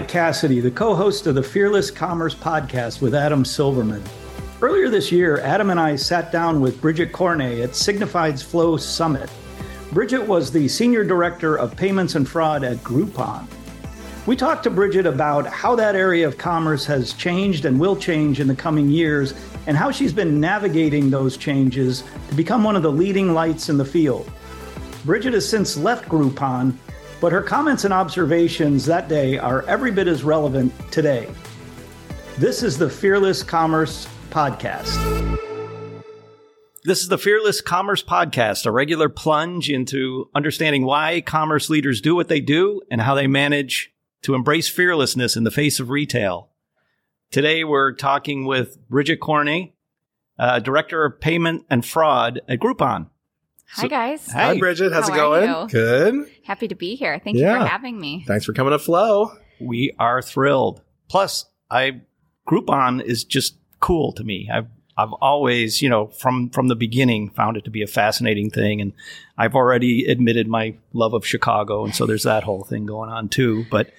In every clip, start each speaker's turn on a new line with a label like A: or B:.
A: Mike Cassidy, the co host of the Fearless Commerce podcast with Adam Silverman. Earlier this year, Adam and I sat down with Bridget Korney at Signifyd's Flow Summit. Bridget was the Senior Director of Payments and Fraud at Groupon. We talked to Bridget about how that area of commerce has changed and will change in the coming years, and how she's been navigating those changes to become one of the leading lights in the field. Bridget has since left Groupon but her comments and observations that day are every bit as relevant today. This is the Fearless Commerce Podcast. This is the Fearless Commerce Podcast, a regular plunge into understanding why commerce leaders do what they do and how they manage to embrace fearlessness in the face of retail. Today, we're talking with Bridget Korney, uh, Director of Payment and Fraud at Groupon.
B: Hi, guys.
C: Hey. Hi, Bridget. How's
B: How
C: it going? Good.
B: Happy to be here. Thank you for having me.
C: Thanks for coming to Flow.
A: We are thrilled. Plus, I Groupon is just cool to me. I've I've always, you know, from from the beginning found it to be a fascinating thing and I've already admitted my love of Chicago and so there's that whole thing going on too, but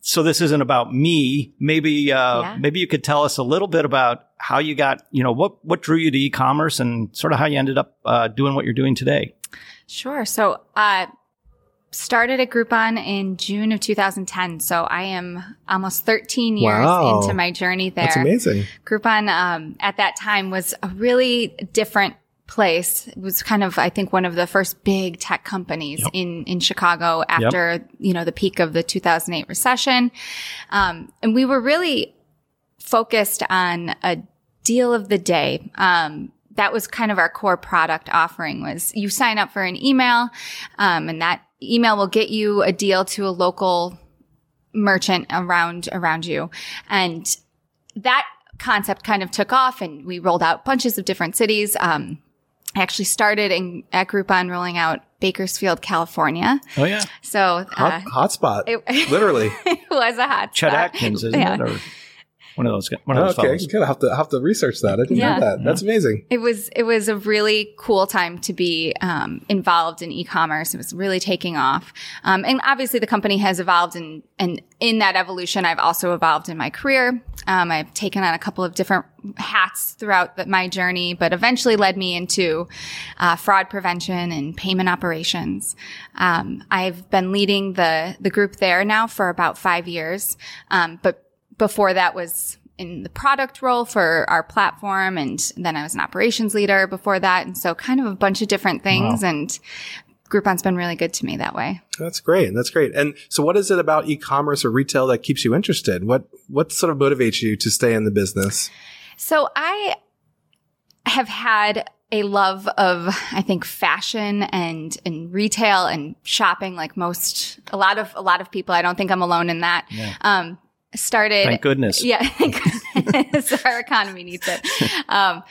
A: so this isn't about me. Maybe uh
B: Yeah.
A: maybe you could tell us a little bit about how you got, you know, what what drew you to e-commerce and sort of how you ended up uh doing what you're doing today.
B: Sure. So, uh, started at Groupon in June of 2010. So I am almost 13 years
C: Wow.
B: into my journey there.
C: That's amazing.
B: Groupon um, at that time was a really different place. It was kind of, I think, one of the first big tech companies in in Chicago after you know the peak of the 2008 recession, um, and we were really focused on a deal of the day. Um, that was kind of our core product offering was you sign up for an email, um, and that email will get you a deal to a local merchant around around you, and that concept kind of took off, and we rolled out bunches of different cities. Um, I actually started in, at Groupon rolling out Bakersfield, California.
A: Oh yeah.
B: So uh,
C: Hot, hot spot.
B: it,
C: Literally.
B: it was a hot
A: Chet
B: spot.
A: Atkins, isn't
B: Yeah.
A: it? Or one of those guys- one of those
C: okay,
A: fellows.
C: good. I'll have to, I'll have to research that. I didn't
B: Yeah.
C: know that. That's amazing.
B: It was it was a really cool time to be um, involved in e-commerce. It was really taking off, um, and obviously the company has evolved, and and in that evolution, I've also evolved in my career. Um, I've taken on a couple of different hats throughout the, my journey, but eventually led me into uh, fraud prevention and payment operations. Um, I've been leading the the group there now for about five years, um, but before that was in the product role for our platform and then I was an operations leader before that and so kind of a bunch of different things and Groupon's been really good to me that way.
C: That's great. That's great. And so what is it about e-commerce or retail that keeps you interested? What, what sort of motivates you to stay in the business?
B: So I have had a love of I think fashion and and retail and shopping like most a lot of a lot of people. I don't think I'm alone in that. Um started
A: Thank goodness.
B: Yeah, thank goodness. our economy needs it. Um,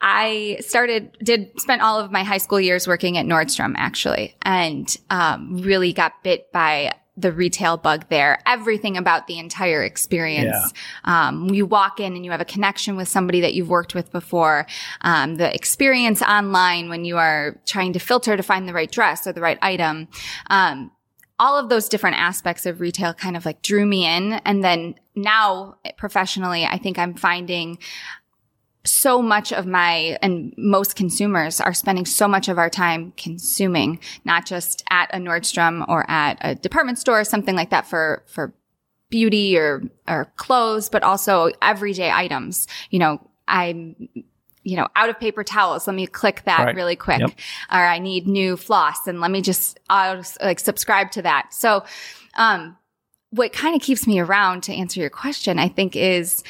B: I started, did spent all of my high school years working at Nordstrom actually, and um, really got bit by the retail bug there. Everything about the entire experience. Um, you walk in and you have a connection with somebody that you've worked with before. Um, the experience online when you are trying to filter to find the right dress or the right item. Um, all of those different aspects of retail kind of like drew me in. And then now professionally, I think I'm finding so much of my and most consumers are spending so much of our time consuming, not just at a Nordstrom or at a department store or something like that for, for beauty or, or clothes, but also everyday items. You know, I'm, you know, out of paper towels. Let me click that
A: Right.
B: really quick.
A: Yep.
B: Or I need new floss and let me just, like subscribe to that. So, um, what kind of keeps me around to answer your question, I think is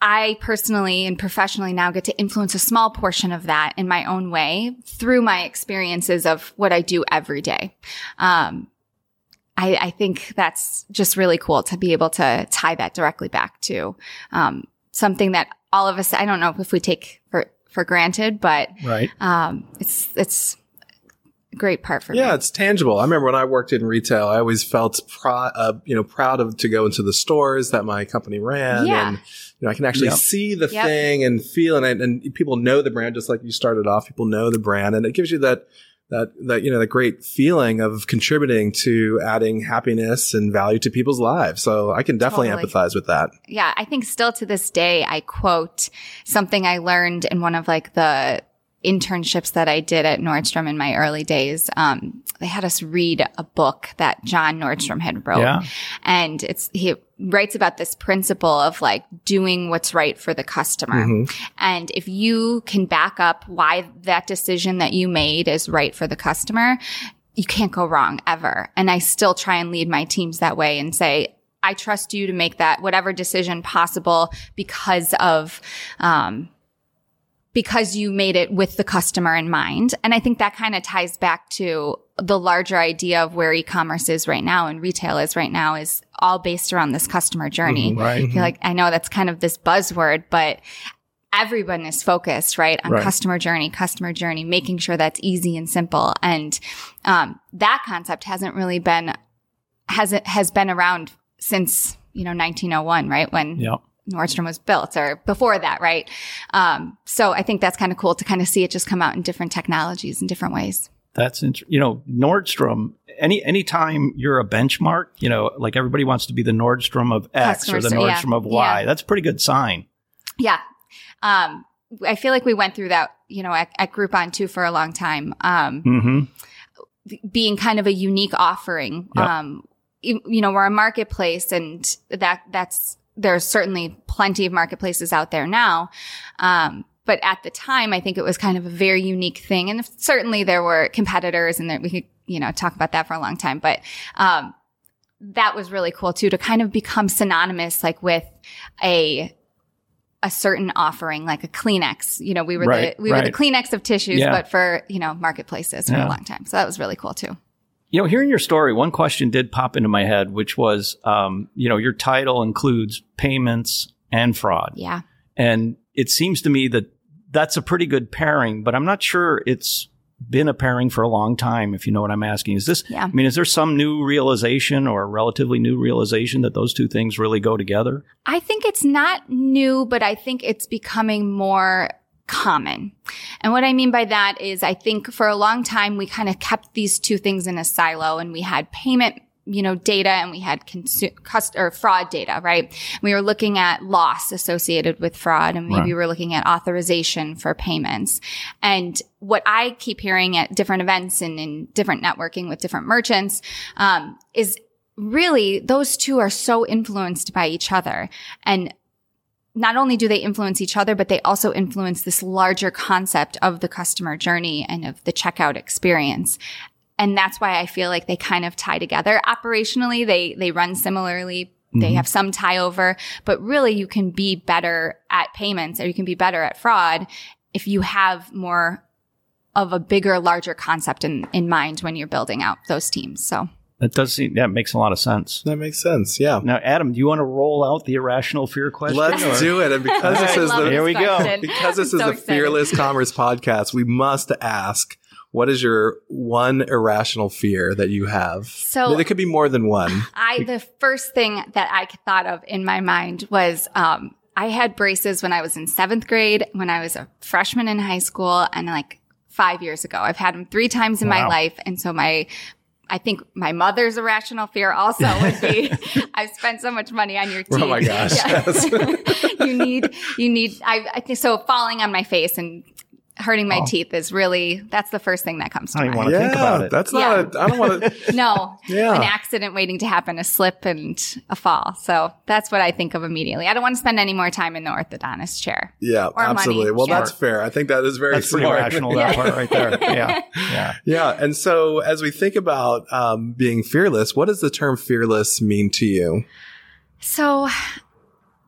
B: I personally and professionally now get to influence a small portion of that in my own way through my experiences of what I do every day. Um, I, I think that's just really cool to be able to tie that directly back to um, something that all of us, I don't know if we take for, for granted, but
A: Right.
B: um, it's, it's great part for me.
C: Yeah,
B: me.
C: it's tangible. I remember when I worked in retail, I always felt proud, uh, you know, proud of to go into the stores that my company ran,
B: Yeah.
C: and you know, I can actually
A: Yep.
C: see the
B: Yep.
C: thing and feel, and, I- and people know the brand just like you started off. People know the brand, and it gives you that that that you know the great feeling of contributing to adding happiness and value to people's lives. So I can definitely
B: Totally.
C: empathize with that.
B: Yeah, I think still to this day, I quote something I learned in one of like the internships that I did at Nordstrom in my early days. Um, they had us read a book that John Nordstrom had wrote.
A: Yeah.
B: And it's, he writes about this principle of like doing what's right for the customer. And if you can back up why that decision that you made is right for the customer, you can't go wrong ever. And I still try and lead my teams that way and say, I trust you to make that whatever decision possible because of, um, because you made it with the customer in mind. And I think that kind of ties back to the larger idea of where e-commerce is right now and retail is right now is all based around this customer journey.
A: right.
B: I feel like I know that's kind of this buzzword, but everyone is focused, right, on
C: Right.
B: customer journey, customer journey, making sure that's easy and simple. And um, that concept hasn't really been has it has been around since you know 1901, right, when
A: Yep.
B: Nordstrom was built, or before that, right? Um, so I think that's kind of cool to kind of see it just come out in different technologies in different ways.
A: That's int- you know Nordstrom. Any anytime you're a benchmark, you know, like everybody wants to be the Nordstrom of X or the
B: Customers, yeah.
A: Nordstrom of Y.
B: Yeah.
A: That's a pretty good sign.
B: Yeah. Um, I feel like we went through that, you know, at, at Groupon too for a long time. Um,
A: hmm
B: being kind of a unique offering.
A: Yep.
B: Um, you, you know, we're a marketplace and that, that's, there's certainly plenty of marketplaces out there now. Um, but at the time, I think it was kind of a very unique thing. And certainly there were competitors and there, we could, you know, talk about that for a long time, but, um, that was really cool too, to kind of become synonymous, like with a, a certain offering, like a Kleenex. You know, we were
A: Right,
B: the, we were the. Kleenex of tissues,
A: Yeah.
B: but for, you know, marketplaces for
A: Yeah.
B: a long time. So that was really cool too.
A: You know, hearing your story, one question did pop into my head, which was, um, you know, your title includes payments and fraud,
B: Yeah.
A: and it seems to me that that's a pretty good pairing. But I'm not sure it's been a pairing for a long time. If you know what I'm asking, is this?
B: Yeah.
A: I mean, is there some new realization or relatively new realization that those two things really go together?
B: I think it's not new, but I think it's becoming more common. And what I mean by that is I think for a long time we kind of kept these two things in a silo and we had payment you know, data and we had consu- cust- or fraud data, right? We were looking at loss associated with fraud and maybe
A: Right.
B: we were looking at authorization for payments. And what I keep hearing at different events and in different networking with different merchants, um, is really those two are so influenced by each other. And not only do they influence each other, but they also influence this larger concept of the customer journey and of the checkout experience. And that's why I feel like they kind of tie together. Operationally, they, they run similarly. They mm-hmm. have some tie over, but really you can be better at payments or you can be better at fraud if you have more of a bigger, larger concept in, in mind when you're building out those teams. So
A: That does seem that makes a lot of sense.
C: That makes sense. Yeah.
A: Now, Adam, do you want to roll out the irrational fear question?
C: Let's
A: or-
C: do it. And because this is the
A: Here we go.
C: because this
B: I'm
C: is
B: so
C: the
B: excited.
C: Fearless Commerce podcast, we must ask what is your one irrational fear that you have?
B: So-
C: it could be more than one.
B: I the first thing that I thought of in my mind was um, I had braces when I was in seventh grade, when I was a freshman in high school, and like five years ago. I've had them three times in my life, and so my I think my mother's irrational fear also would be I've spent so much money on your teeth.
C: Oh my gosh, yes.
B: you need you need I, I think so falling on my face and hurting my
A: Oh.
B: teeth is really that's the first thing that comes to mind.
A: I don't
B: mind.
A: even wanna think about it.
C: That's not. A, I don't want to.
B: No,
C: Yeah.
B: an accident waiting to happen, a slip and a fall. So that's what I think of immediately. I don't want to spend any more time in the orthodontist chair.
C: Yeah,
B: Or
C: absolutely.
B: money.
C: Well,
B: Sure.
C: that's fair. I think that is very
A: That's pretty
C: smart.
A: rational. That part right there. Yeah, yeah.
C: Yeah. And so as we think about um, being fearless, what does the term fearless mean to you?
B: So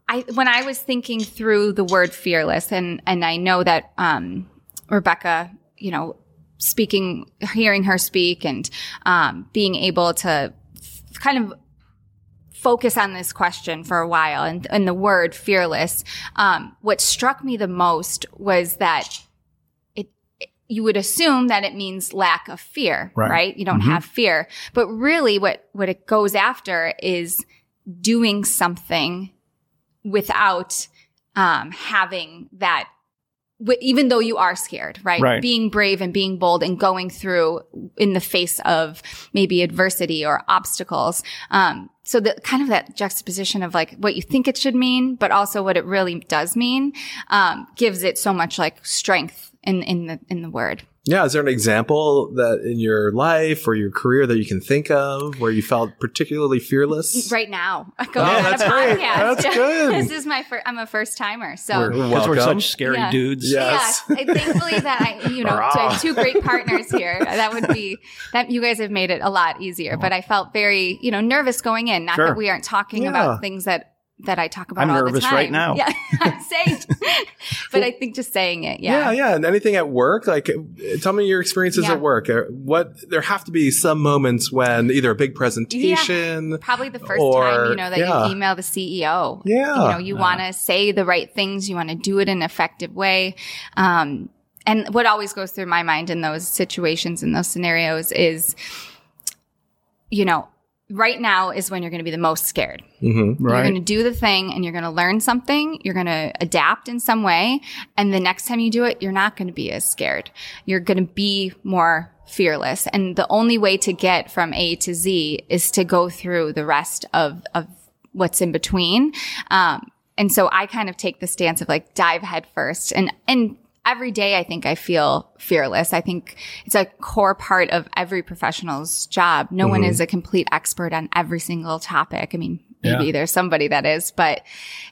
B: I, when I was thinking through the word fearless and, and I know that, um, Rebecca, you know, speaking, hearing her speak and, um, being able to f- kind of focus on this question for a while and, and the word fearless, um, what struck me the most was that it, you would assume that it means lack of fear,
A: Right.
B: right? You don't
A: Mhm.
B: have fear, but really what, what it goes after is doing something without, um, having that w- even though you are scared, right?
A: Right.
B: Being brave and being bold and going through in the face of maybe adversity or obstacles. Um, so the kind of that juxtaposition of like what you think it should mean, but also what it really does mean, um, gives it so much like strength in, in the, in the word.
C: Yeah. Is there an example that in your life or your career that you can think of where you felt particularly fearless?
B: Right now, going
C: Oh,
B: on
C: that's
B: a
C: great.
B: podcast.
C: That's good.
B: this is my first, I'm a first timer. So
C: We're-
A: Because we're such scary
B: Yeah.
A: dudes.
C: Yeah. Yes.
B: Yeah, I- thankfully that I, you know,
A: Hurrah.
B: to have two great partners here. That would be that you guys have made it a lot easier. But I felt very, you know, nervous going in. Not
A: Sure.
B: that we aren't talking
C: Yeah.
B: about things that that I talk about
A: I'm
B: all
A: nervous
B: the time.
A: right now.
B: Yeah, I'm saying, but I think just saying it,
C: Yeah.
B: yeah,
C: yeah, And anything at work? Like, uh, tell me your experiences
B: Yeah.
C: at work. Uh, What there have to be some moments when either a big presentation.
B: Probably the first
C: Or-
B: time, you know, that
C: yeah.
B: you email the CEO.
C: Yeah.
B: You know, you want to say the right things. You want to do it in an effective way. Um, and what always goes through my mind in those situations, in those scenarios is, you know, right now is when you're going to be the most scared.
C: Mhm.
B: You're going to do the thing and you're going to learn something. You're going to adapt in some way. And the next time you do it, you're not going to be as scared. You're going to be more fearless. And the only way to get from A to Z is to go through the rest of, of what's in between. Um, and so I kind of take the stance of like dive head first and, and every day I think I feel fearless. I think it's a core part of every professional's job. No one is a complete expert on every single topic. I mean, maybe
A: Yeah.
B: there's somebody that is, but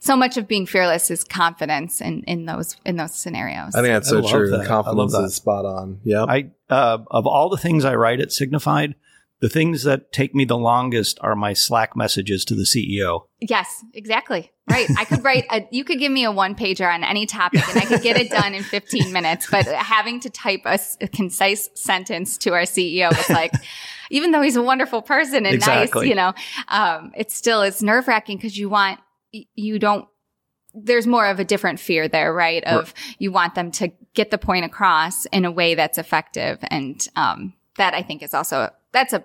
B: so much of being fearless is confidence in, in those, in those scenarios.
C: I think that's
A: I
C: so
A: love
C: true.
A: that.
C: The
A: I
C: confidence
A: love that.
C: is spot on. Yeah.
A: I uh, of all the things I write at Signifyd, the things that take me the longest are my Slack messages to the CEO.
B: Yes, exactly. Right. I could write a, you could give me a one pager on any topic and I could get it done in 15 minutes, but having to type a concise sentence to our CEO was like, even though he's a wonderful person and
A: Exactly.
B: nice, you know, um, it still is nerve wracking because you want, you don't, there's more of a different fear there, right? Of you want them to get the point across in a way that's effective. And, um, that I think is also, that's a,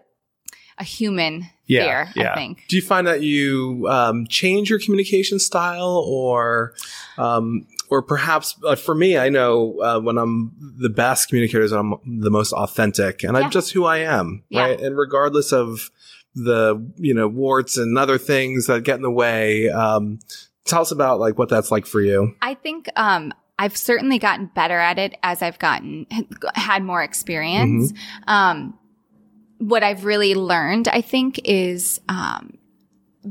B: a human
A: Yeah,
B: fear,
A: yeah.
B: I think.
C: Do you find that you um, change your communication style, or um, or perhaps uh, for me, I know uh, when I'm the best communicator is when I'm the most authentic, and
B: Yeah.
C: I'm just who I am,
B: Yeah.
C: right? And regardless of the you know warts and other things that get in the way, um, tell us about like what that's like for you.
B: I think um, I've certainly gotten better at it as I've gotten had more experience. Um, what I've really learned, I think, is um,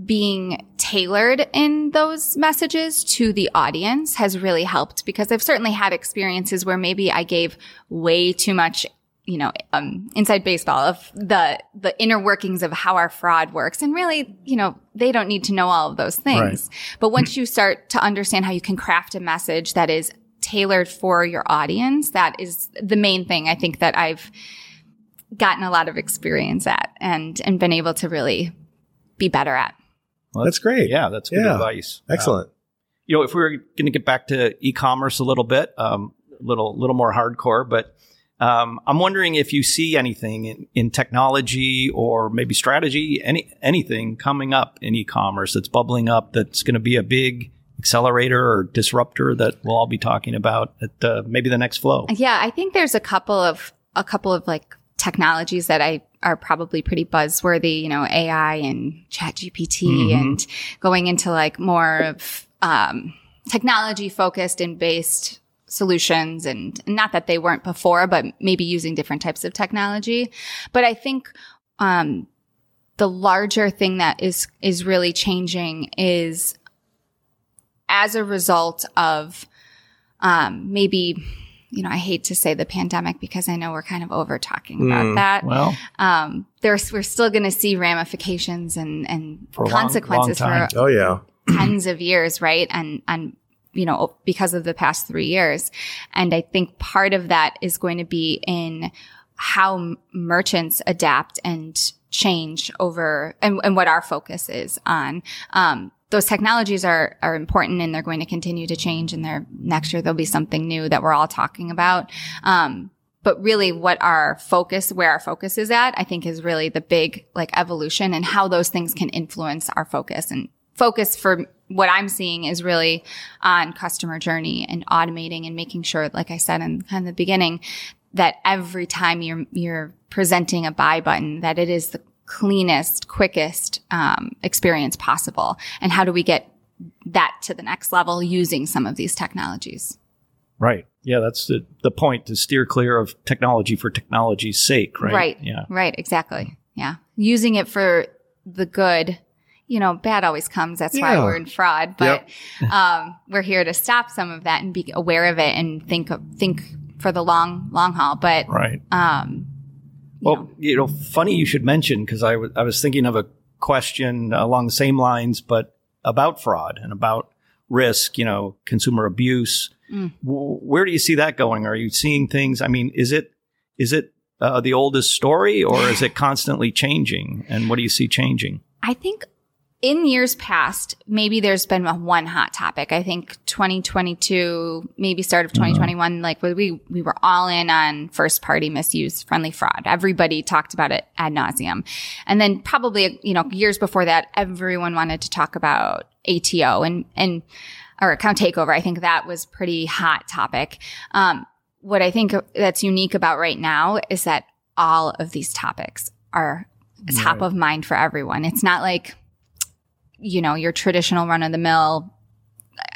B: being tailored in those messages to the audience has really helped because I've certainly had experiences where maybe I gave way too much you know, um, inside baseball of the, the inner workings of how our fraud works. And really, you know, they don't need to know all of those things. But once you start to understand how you can craft a message that is tailored for your audience, that is the main thing I think that I've gotten a lot of experience at and, and been able to really be better at.
A: Well,
C: That's great.
A: Yeah, that's good
C: Yeah.
A: advice. Uh,
C: Excellent.
A: you know, if we were going to get back to e-commerce a little bit, um, a little, little more hardcore, but um, I'm wondering if you see anything in, in technology or maybe strategy, any anything coming up in e-commerce that's bubbling up that's going to be a big accelerator or disruptor that we'll all be talking about at uh, maybe the next flow.
B: Yeah, I think there's a couple of a couple of like technologies that I are probably pretty buzzworthy, you know, AI and ChatGPT
A: Mhm.
B: and going into like more of um, technology focused and based solutions and not that they weren't before, but maybe using different types of technology. But I think um, the larger thing that is is really changing is as a result of um, maybe you know I hate to say the pandemic because I know we're kind of over talking about
C: Mm.
B: that.
A: Well,
B: Um, there's we're still going to see ramifications and and
A: For a long-
B: consequences
A: long time.
B: for
C: Oh yeah.
B: tens of years, right? And, and, you know, because of the past three years. And I think part of that is going to be in how merchants adapt and change over and, and what our focus is on. Um, those technologies are, are important and they're going to continue to change and there next year there'll be something new that we're all talking about. Um, but really what our focus, where our focus is at, I think is really the big like evolution and how those things can influence our focus and focus for what I'm seeing is really on customer journey and automating and making sure, like I said in kind of the beginning, that every time you're you're presenting a buy button, that it is the cleanest, quickest um, experience possible. And how do we get that to the next level using some of these technologies?
A: Right. Yeah, that's the, the point to steer clear of technology for technology's sake, right?
B: Right.
A: Yeah.
B: Right. Exactly. Yeah. Using it for the good. You know, bad always comes. That's why we're in fraud. But um, we're here to stop some of that and be aware of it and think of, think for the long long haul. But
A: Right.
B: um,
A: Well,
B: know,
A: you know, funny you should mention because I I was thinking of a question along the same lines, but about fraud and about risk, you know, consumer abuse.
B: Mm.
A: W- where do you see that going? Are you seeing things? I mean, is it is it uh, the oldest story, or is it constantly changing? And what do you see changing?
B: I think in years past, maybe there's been one hot topic. I think 2022, maybe start of 2021, like we we were all in on first party misuse, friendly fraud. Everybody talked about it ad nauseum, and then probably you know years before that, everyone wanted to talk about ATO and and or account takeover. I think that was pretty hot topic. Um, what I think that's unique about right now is that all of these topics are top
A: Right.
B: of mind for everyone. It's not like, you know, your traditional run of the mill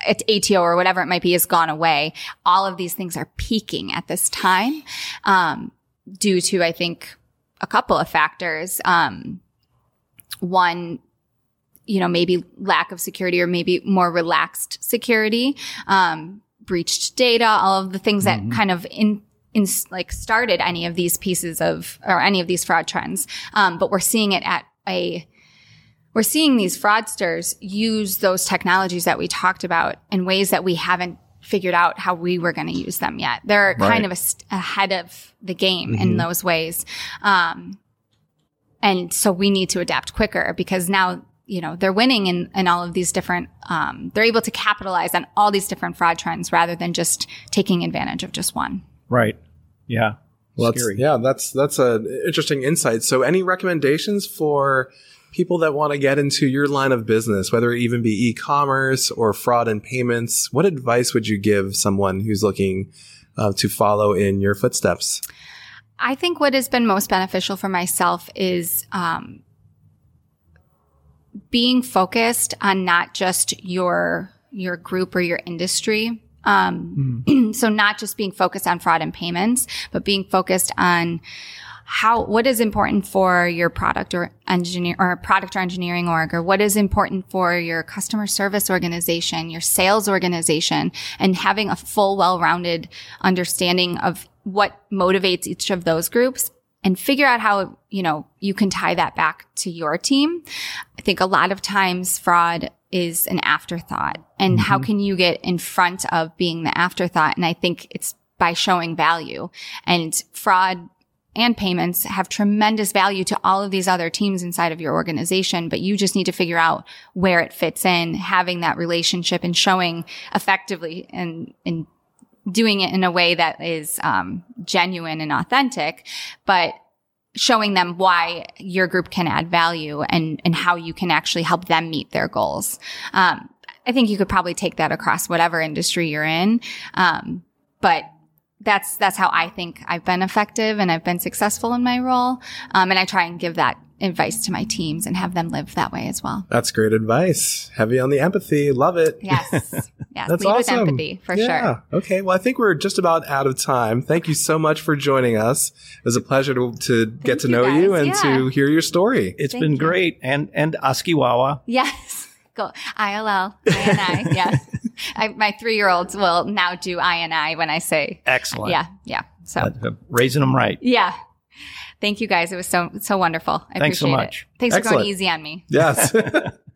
B: ATO or whatever it might be has gone away. All of these things are peaking at this time, um, due to, I think, a couple of factors. Um, one, you know, maybe lack of security or maybe more relaxed security, um, breached data, all of the things that kind of in, in like started any of these pieces of or any of these fraud trends. Um, but we're seeing it at a we're seeing these fraudsters use those technologies that we talked about in ways that we haven't figured out how we were going to use them yet. They're
A: Right.
B: kind of a st- ahead of the game in those ways. Um, and so we need to adapt quicker because now, you know, they're winning in, in all of these different, um, they're able to capitalize on all these different fraud trends rather than just taking advantage of just one.
A: Right. Yeah.
C: Well, that's, yeah, that's that's an interesting insight. So, any recommendations for people that want to get into your line of business, whether it even be e-commerce or fraud and payments? What advice would you give someone who's looking uh, to follow in your footsteps?
B: I think what has been most beneficial for myself is um, being focused on not just your your group or your industry. Um, so not just being focused on fraud and payments, but being focused on how what is important for your product or engineer or product or engineering org or what is important for your customer service organization your sales organization and having a full well-rounded understanding of what motivates each of those groups and figure out how you know you can tie that back to your team. I think a lot of times fraud is an afterthought and how mm-hmm. can you get in front of being the afterthought? And i think it's by showing value. And fraud and payments have tremendous value to all of these other teams inside of your organization, but you just need to figure out where it fits in, having that relationship and showing effectively and, and doing it in a way that is um, genuine and authentic, but showing them why your group can add value and, and how you can actually help them meet their goals. Um, I think you could probably take that across whatever industry you're in. Um, but that's that's how I think I've been effective and I've been successful in my role. Um, and I try and give that advice to my teams and have them live that way as well.
C: That's great advice. Heavy on the empathy. Love it.
B: Yes, yes,
C: That's
B: lead
C: awesome.
B: with empathy for
C: yeah.
B: sure.
C: Okay. Well, I think we're just about out of time. Thank you so much for joining us. It was a pleasure to, to get to
B: you,
C: know you and
B: Yeah.
C: to hear your story.
A: It's
B: Thank
A: been
B: you.
A: great. And and Oskee-Wow-Wow.
B: Yes, go ILL INI. yes, I, my three year olds will now do I and I when I say
A: Excellent.
B: yeah, yeah. So
A: Uh, raising them right.
B: yeah. Thank you guys. It was so so wonderful. I
A: Thanks so
B: appreciate
A: much.
B: it. Thanks for going easy on me.
C: Yes.